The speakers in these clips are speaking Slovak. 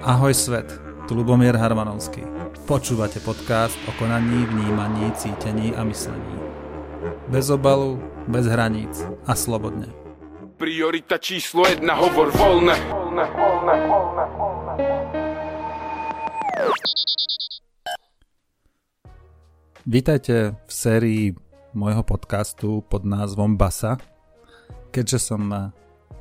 Ahoj svet, tu Lubomír Harmanovský. Počúvate podcast o konaní, vnímaní, cítení a myslení. Bez obalu, bez hraníc a slobodne. Priorita číslo jedna, hovor voľne. Vítajte v sérii môjho podcastu pod názvom Basa. Keďže som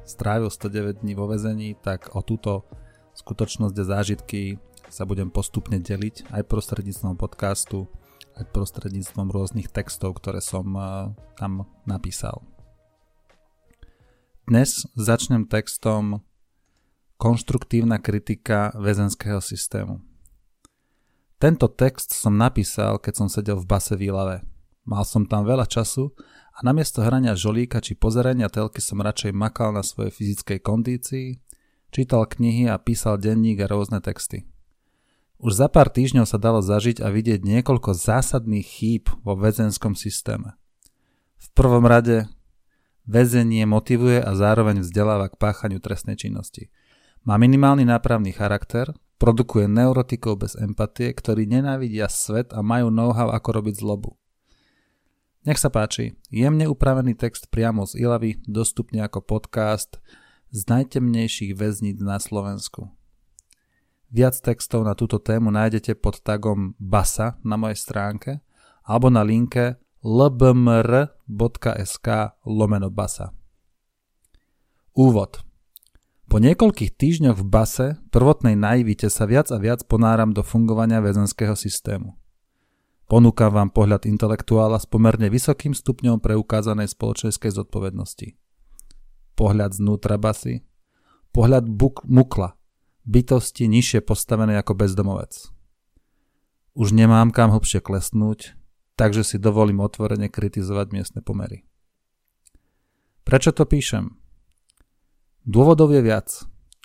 strávil 109 dní vo vezení, tak o túto skutočnosť a zážitky sa budem postupne deliť aj prostredníctvom podcastu, aj prostredníctvom rôznych textov, ktoré som eh, tam napísal. Dnes začnem textom Konštruktívna kritika väzenského systému. Tento text som napísal, keď som sedel v base Výlave. Mal som tam veľa času a namiesto hrania žolíka či pozerania telky som radšej makal na svojej fyzickej kondícii, Čítal knihy a písal denník a rôzne texty. Už za pár týždňov sa dalo zažiť a vidieť niekoľko zásadných chýb vo väzenskom systéme. V prvom rade väzenie motivuje a zároveň vzdeláva k páchaniu trestnej činnosti. Má minimálny nápravný charakter, produkuje neurotikov bez empatie, ktorí nenávidia svet a majú know-how ako robiť zlobu. Nech sa páči, jemne upravený text priamo z Ilavy, dostupne ako podcast z najtemnejších väzníc na Slovensku. Viac textov na túto tému nájdete pod tagom BASA na mojej stránke alebo na linke lbmr.sk lomeno BASA. Úvod Po niekoľkých týždňoch v base, prvotnej naivite sa viac a viac ponáram do fungovania väzenského systému. Ponúkam vám pohľad intelektuála s pomerne vysokým stupňom preukázanej spoločenskej zodpovednosti pohľad znútra basy, pohľad buk- mukla, bytosti nižšie postavené ako bezdomovec. Už nemám kam hlbšie klesnúť, takže si dovolím otvorene kritizovať miestne pomery. Prečo to píšem? Dôvodov je viac.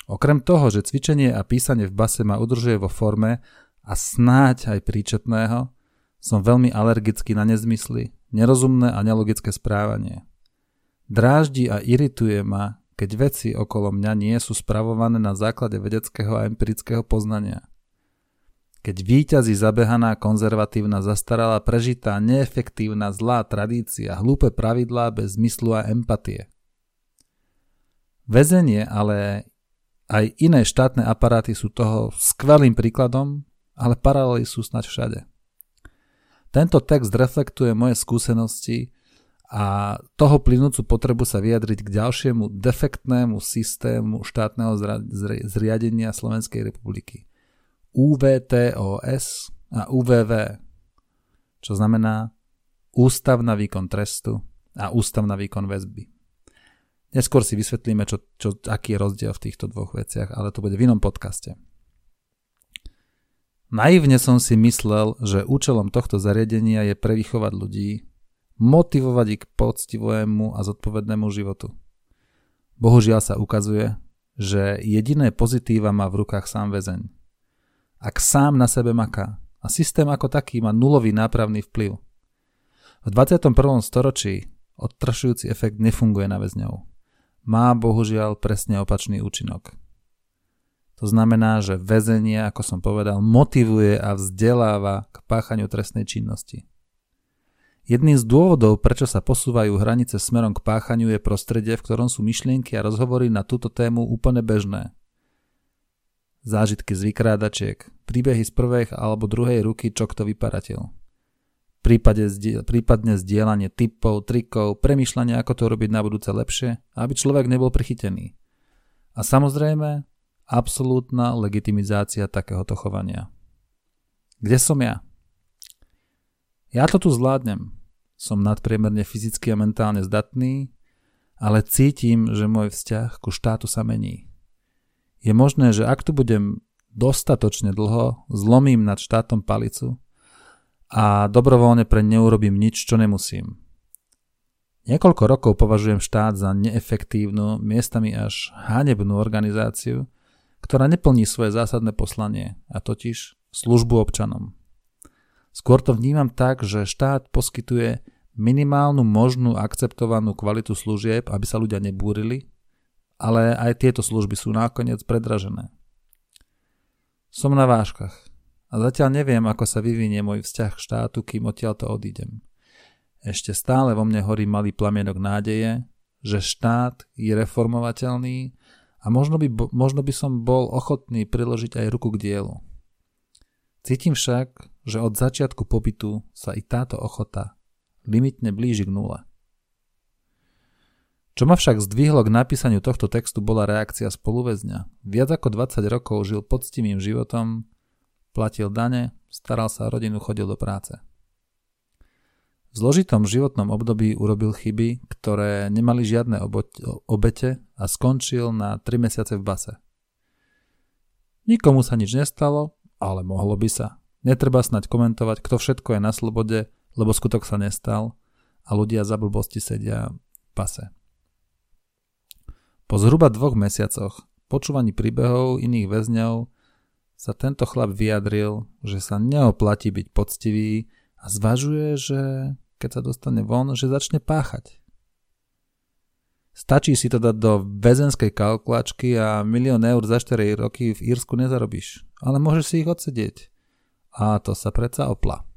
Okrem toho, že cvičenie a písanie v base ma udržuje vo forme a snáď aj príčetného, som veľmi alergický na nezmysly, nerozumné a nelogické správanie. Dráždi a irituje ma, keď veci okolo mňa nie sú spravované na základe vedeckého a empirického poznania. Keď výťazí zabehaná, konzervatívna, zastaralá, prežitá, neefektívna, zlá tradícia, hlúpe pravidlá bez zmyslu a empatie. Vezenie, ale aj iné štátne aparáty sú toho skvelým príkladom, ale paralely sú snať všade. Tento text reflektuje moje skúsenosti a toho plynúcu potrebu sa vyjadriť k ďalšiemu defektnému systému štátneho zriadenia Slovenskej republiky. UVTOS a UVV, čo znamená Ústav na výkon trestu a Ústav na výkon väzby. Neskôr si vysvetlíme, čo, čo, aký je rozdiel v týchto dvoch veciach, ale to bude v inom podcaste. Naivne som si myslel, že účelom tohto zariadenia je prevychovať ľudí, motivovať ich k poctivovému a zodpovednému životu. Bohužiaľ sa ukazuje, že jediné pozitíva má v rukách sám väzeň. Ak sám na sebe maká a systém ako taký má nulový nápravný vplyv. V 21. storočí odtrašujúci efekt nefunguje na väzňov. Má bohužiaľ presne opačný účinok. To znamená, že väzenie, ako som povedal, motivuje a vzdeláva k páchaniu trestnej činnosti. Jedným z dôvodov, prečo sa posúvajú hranice smerom k páchaniu je prostredie, v ktorom sú myšlienky a rozhovory na túto tému úplne bežné. Zážitky z vykrádačiek, príbehy z prvej alebo druhej ruky, čo kto vyparatil. Prípade, prípadne zdieľanie typov, trikov, premýšľanie, ako to robiť na budúce lepšie, aby človek nebol prichytený. A samozrejme, absolútna legitimizácia takéhoto chovania. Kde som ja? Ja to tu zvládnem. Som nadpriemerne fyzicky a mentálne zdatný, ale cítim, že môj vzťah ku štátu sa mení. Je možné, že ak tu budem dostatočne dlho, zlomím nad štátom palicu a dobrovoľne pre neurobím nič, čo nemusím. Niekoľko rokov považujem štát za neefektívnu, miestami až hanebnú organizáciu, ktorá neplní svoje zásadné poslanie, a totiž službu občanom. Skôr to vnímam tak, že štát poskytuje minimálnu možnú akceptovanú kvalitu služieb, aby sa ľudia nebúrili ale aj tieto služby sú nakoniec predražené. Som na váškach a zatiaľ neviem, ako sa vyvinie môj vzťah k štátu, kým odtiaľto odídem. Ešte stále vo mne horí malý plamienok nádeje, že štát je reformovateľný a možno by, možno by som bol ochotný priložiť aj ruku k dielu. Cítim však, že od začiatku pobytu sa i táto ochota limitne blíži k nule. Čo ma však zdvihlo k napísaniu tohto textu bola reakcia spoluväzňa. Viac ako 20 rokov žil poctivým životom, platil dane, staral sa o rodinu, chodil do práce. V zložitom životnom období urobil chyby, ktoré nemali žiadne obete a skončil na 3 mesiace v base. Nikomu sa nič nestalo, ale mohlo by sa. Netreba snať komentovať, kto všetko je na slobode, lebo skutok sa nestal a ľudia za blbosti sedia v base. Po zhruba dvoch mesiacoch počúvaní príbehov iných väzňov sa tento chlap vyjadril, že sa neoplatí byť poctivý a zvažuje, že keď sa dostane von, že začne páchať. Stačí si to dať do väzenskej kalkulačky a milión eur za 4 roky v Írsku nezarobíš, ale môžeš si ich odsedieť. A to sa predsa opla.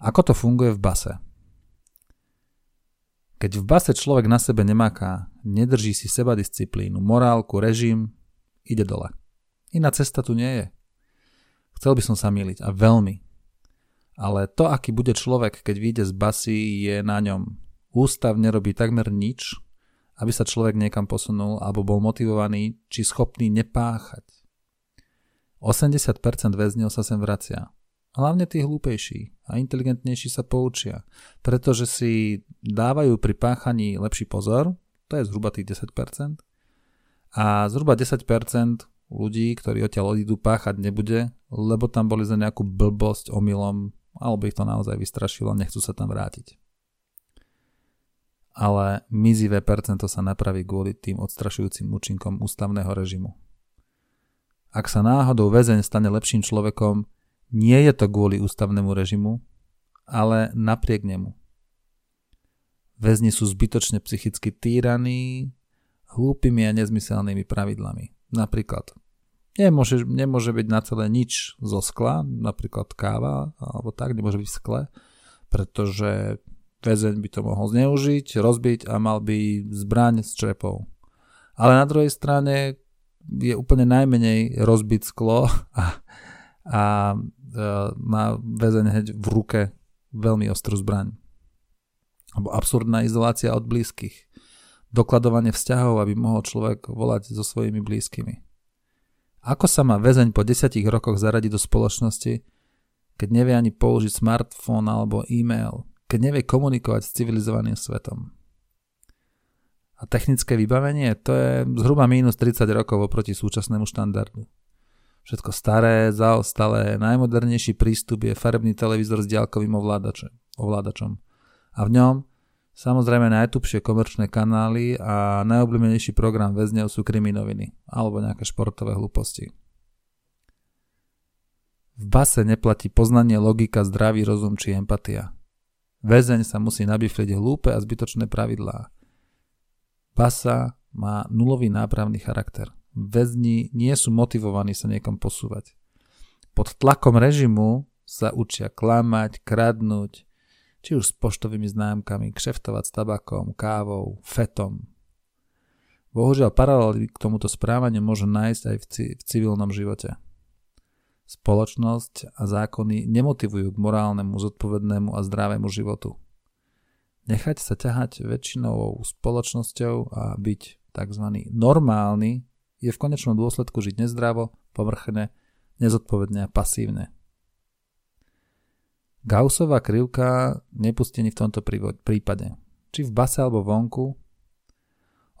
Ako to funguje v base? Keď v base človek na sebe nemáka, nedrží si seba disciplínu, morálku, režim, ide dole. Iná cesta tu nie je. Chcel by som sa miliť a veľmi. Ale to, aký bude človek, keď vyjde z basy, je na ňom. Ústav nerobí takmer nič, aby sa človek niekam posunul alebo bol motivovaný či schopný nepáchať. 80% väzňov sa sem vracia. Hlavne tí hlúpejší a inteligentnejší sa poučia, pretože si dávajú pri páchaní lepší pozor, to je zhruba tých 10%, a zhruba 10% ľudí, ktorí odtiaľ odídu, páchať nebude, lebo tam boli za nejakú blbosť, omylom, alebo ich to naozaj vystrašilo, nechcú sa tam vrátiť. Ale mizivé percento sa napraví kvôli tým odstrašujúcim účinkom ústavného režimu. Ak sa náhodou väzeň stane lepším človekom, nie je to kvôli ústavnému režimu, ale napriek nemu. Väzni sú zbytočne psychicky týraní hlúpými a nezmyselnými pravidlami. Napríklad, nemôže, nemôže byť na celé nič zo skla, napríklad káva, alebo tak, nemôže byť v skle, pretože väzeň by to mohol zneužiť, rozbiť a mal by zbraň s črepou. Ale na druhej strane je úplne najmenej rozbiť sklo a, a má väzeň hneď v ruke veľmi ostrú zbraň. Alebo absurdná izolácia od blízkych. Dokladovanie vzťahov, aby mohol človek volať so svojimi blízkymi. Ako sa má väzeň po desiatich rokoch zaradiť do spoločnosti, keď nevie ani použiť smartfón alebo e-mail, keď nevie komunikovať s civilizovaným svetom. A technické vybavenie to je zhruba mínus 30 rokov oproti súčasnému štandardu. Všetko staré, zaostalé, najmodernejší prístup je farebný televízor s diaľkovým ovládačom. ovládačom. A v ňom samozrejme najtupšie komerčné kanály a najobľúbenejší program väzňov sú kriminoviny alebo nejaké športové hlúposti. V base neplatí poznanie, logika, zdravý rozum či empatia. Väzeň sa musí nabifliť hlúpe a zbytočné pravidlá. Basa má nulový nápravný charakter väzni nie sú motivovaní sa niekam posúvať. Pod tlakom režimu sa učia klamať, kradnúť, či už s poštovými známkami, kšeftovať s tabakom, kávou, fetom. Bohužiaľ paralely k tomuto správaniu môžu nájsť aj v, ci- v civilnom živote. Spoločnosť a zákony nemotivujú k morálnemu, zodpovednému a zdravému životu. Nechať sa ťahať väčšinou spoločnosťou a byť tzv. normálny je v konečnom dôsledku žiť nezdravo, povrchne, nezodpovedne a pasívne. Gaussová krivka nepustí v tomto prípade. Či v base alebo vonku,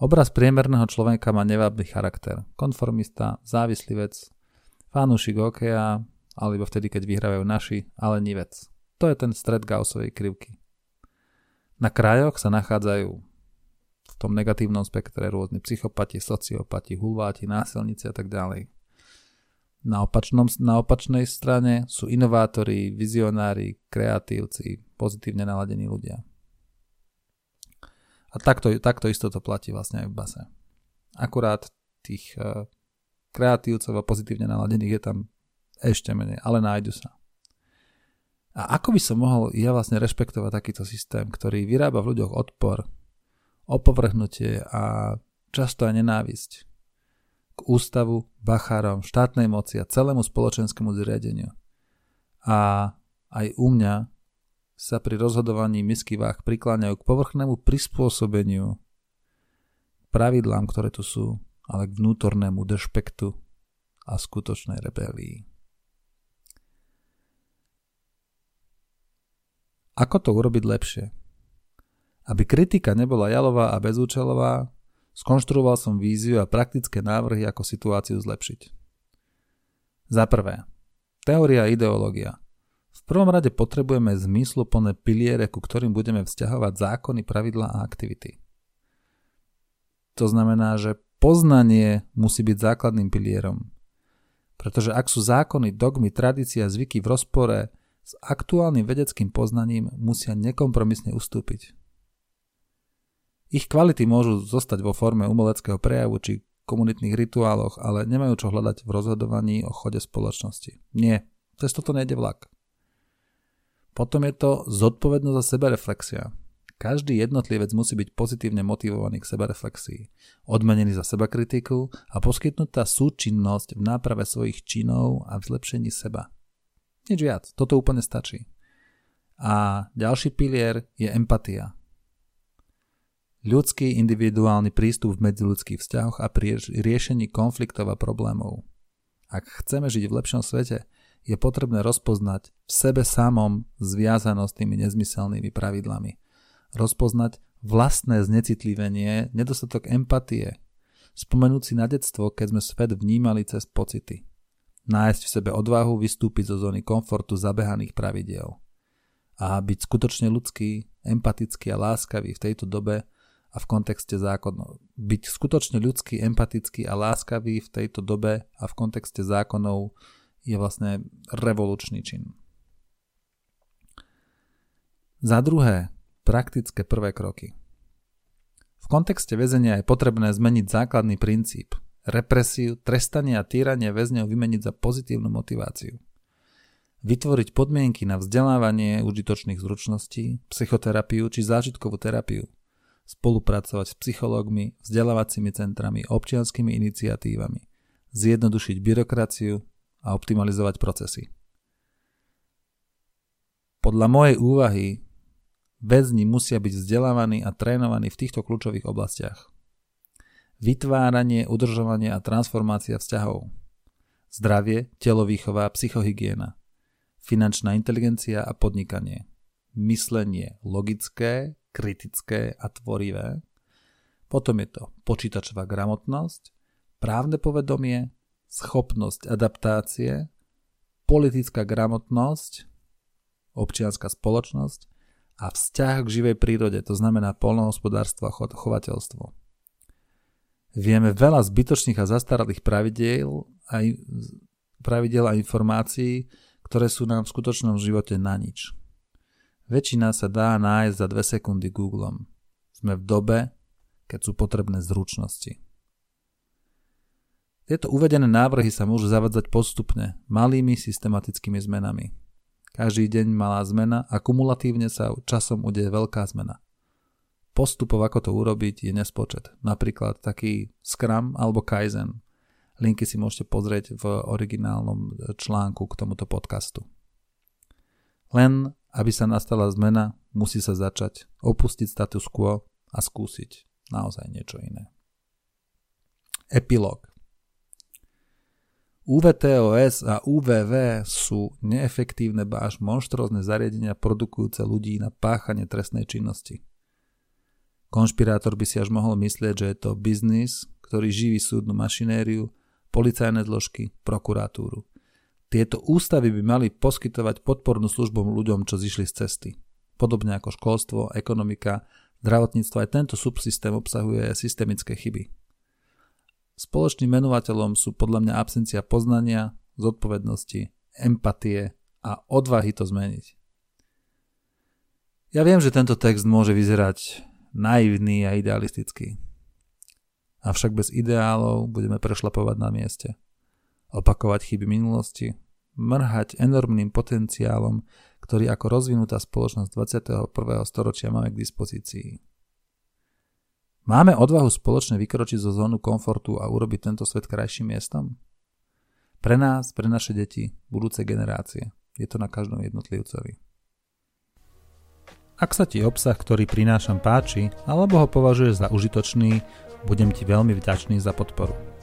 obraz priemerného človeka má nevábny charakter. Konformista, závislivec, fanúšik okeja, alebo vtedy, keď vyhrávajú naši, ale nivec. To je ten stred Gaussovej krivky. Na krajoch sa nachádzajú v tom negatívnom spektre rôzni psychopati, sociopati, hulváti, násilníci a tak ďalej. Na, opačnom, na opačnej strane sú inovátori, vizionári, kreatívci, pozitívne naladení ľudia. A takto, takto isto to platí vlastne aj v base. Akurát tých uh, kreatívcov a pozitívne naladených je tam ešte menej, ale nájdu sa. A ako by som mohol ja vlastne rešpektovať takýto systém, ktorý vyrába v ľuďoch odpor, opovrhnutie a často aj nenávisť k ústavu, bachárom, štátnej moci a celému spoločenskému zriadeniu. A aj u mňa sa pri rozhodovaní misky váh prikláňajú k povrchnému prispôsobeniu pravidlám, ktoré tu sú, ale k vnútornému dešpektu a skutočnej rebelii. Ako to urobiť lepšie? Aby kritika nebola jalová a bezúčelová, skonštruoval som víziu a praktické návrhy, ako situáciu zlepšiť. Za prvé, teória a ideológia – v prvom rade potrebujeme zmysluplné piliere, ku ktorým budeme vzťahovať zákony, pravidlá a aktivity. To znamená, že poznanie musí byť základným pilierom. Pretože ak sú zákony, dogmy, tradície a zvyky v rozpore s aktuálnym vedeckým poznaním, musia nekompromisne ustúpiť. Ich kvality môžu zostať vo forme umeleckého prejavu či komunitných rituáloch, ale nemajú čo hľadať v rozhodovaní o chode spoločnosti. Nie, cez toto nejde vlak. Potom je to zodpovednosť za sebereflexia. Každý jednotlivec musí byť pozitívne motivovaný k sebereflexii, odmenený za seba kritiku a poskytnutá súčinnosť v náprave svojich činov a v zlepšení seba. Nič viac, toto úplne stačí. A ďalší pilier je empatia. Ľudský individuálny prístup v medziludských vzťahoch a pri riešení konfliktov a problémov. Ak chceme žiť v lepšom svete, je potrebné rozpoznať v sebe samom zviazanosť tými nezmyselnými pravidlami. Rozpoznať vlastné znecitlivenie, nedostatok empatie, spomenúť si na detstvo, keď sme svet vnímali cez pocity. Nájsť v sebe odvahu vystúpiť zo zóny komfortu zabehaných pravidiel. A byť skutočne ľudský, empatický a láskavý v tejto dobe a v kontexte zákonov. Byť skutočne ľudský, empatický a láskavý v tejto dobe a v kontexte zákonov je vlastne revolučný čin. Za druhé, praktické prvé kroky. V kontexte väzenia je potrebné zmeniť základný princíp. Represiu, trestanie a týranie väzňov vymeniť za pozitívnu motiváciu. Vytvoriť podmienky na vzdelávanie užitočných zručností, psychoterapiu či zážitkovú terapiu. Spolupracovať s psychológmi, vzdelávacími centrami, občianskými iniciatívami. Zjednodušiť byrokraciu, a optimalizovať procesy. Podľa mojej úvahy väzni musia byť vzdelávaní a trénovaní v týchto kľúčových oblastiach. Vytváranie, udržovanie a transformácia vzťahov. Zdravie, telovýchova, psychohygiena. Finančná inteligencia a podnikanie. Myslenie logické, kritické a tvorivé. Potom je to počítačová gramotnosť, právne povedomie, schopnosť adaptácie, politická gramotnosť, občianská spoločnosť a vzťah k živej prírode, to znamená polnohospodárstvo a chovateľstvo. Vieme veľa zbytočných a zastaralých pravidiel a, pravidel a informácií, ktoré sú nám v skutočnom živote na nič. Väčšina sa dá nájsť za 2 sekundy Googlem. Sme v dobe, keď sú potrebné zručnosti. Tieto uvedené návrhy sa môžu zavadzať postupne, malými systematickými zmenami. Každý deň malá zmena a kumulatívne sa časom udeje veľká zmena. Postupov, ako to urobiť, je nespočet. Napríklad taký Scrum alebo Kaizen. Linky si môžete pozrieť v originálnom článku k tomuto podcastu. Len aby sa nastala zmena, musí sa začať opustiť status quo a skúsiť naozaj niečo iné. Epilóg. UVTOS a UVV sú neefektívne, ba až monštrózne zariadenia produkujúce ľudí na páchanie trestnej činnosti. Konšpirátor by si až mohol myslieť, že je to biznis, ktorý živí súdnu mašinériu, policajné zložky, prokuratúru. Tieto ústavy by mali poskytovať podpornú službu ľuďom, čo zišli z cesty. Podobne ako školstvo, ekonomika, zdravotníctvo, aj tento subsystém obsahuje systemické chyby. Spoločným menovateľom sú podľa mňa absencia poznania, zodpovednosti, empatie a odvahy to zmeniť. Ja viem, že tento text môže vyzerať naivný a idealistický. Avšak bez ideálov budeme prešlapovať na mieste. Opakovať chyby minulosti, mrhať enormným potenciálom, ktorý ako rozvinutá spoločnosť 21. storočia máme k dispozícii. Máme odvahu spoločne vykročiť zo zónu komfortu a urobiť tento svet krajším miestom? Pre nás, pre naše deti, budúce generácie. Je to na každom jednotlivcovi. Ak sa ti obsah, ktorý prinášam páči, alebo ho považuješ za užitočný, budem ti veľmi vďačný za podporu.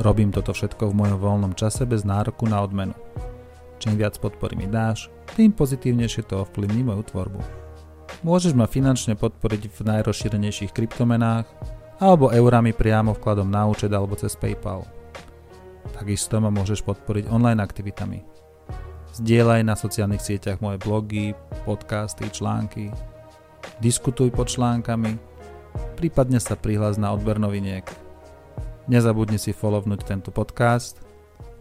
Robím toto všetko v mojom voľnom čase bez nároku na odmenu. Čím viac podpory mi dáš, tým pozitívnejšie to ovplyvní moju tvorbu. Môžeš ma finančne podporiť v najrozšírenejších kryptomenách alebo eurami priamo vkladom na účet alebo cez PayPal. Takisto ma môžeš podporiť online aktivitami, Zdieľaj na sociálnych sieťach moje blogy, podcasty, články. Diskutuj pod článkami, prípadne sa prihlás na odber noviniek. Nezabudni si follownúť tento podcast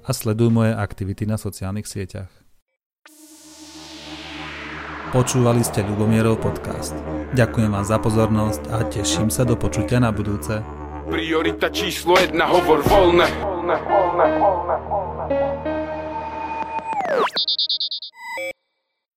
a sleduj moje aktivity na sociálnych sieťach. Počúvali ste Ľubomierov podcast. Ďakujem vám za pozornosť a teším sa do počutia na budúce. Priorita číslo jedna, hovor voľne. voľne, voľne, voľne, voľne.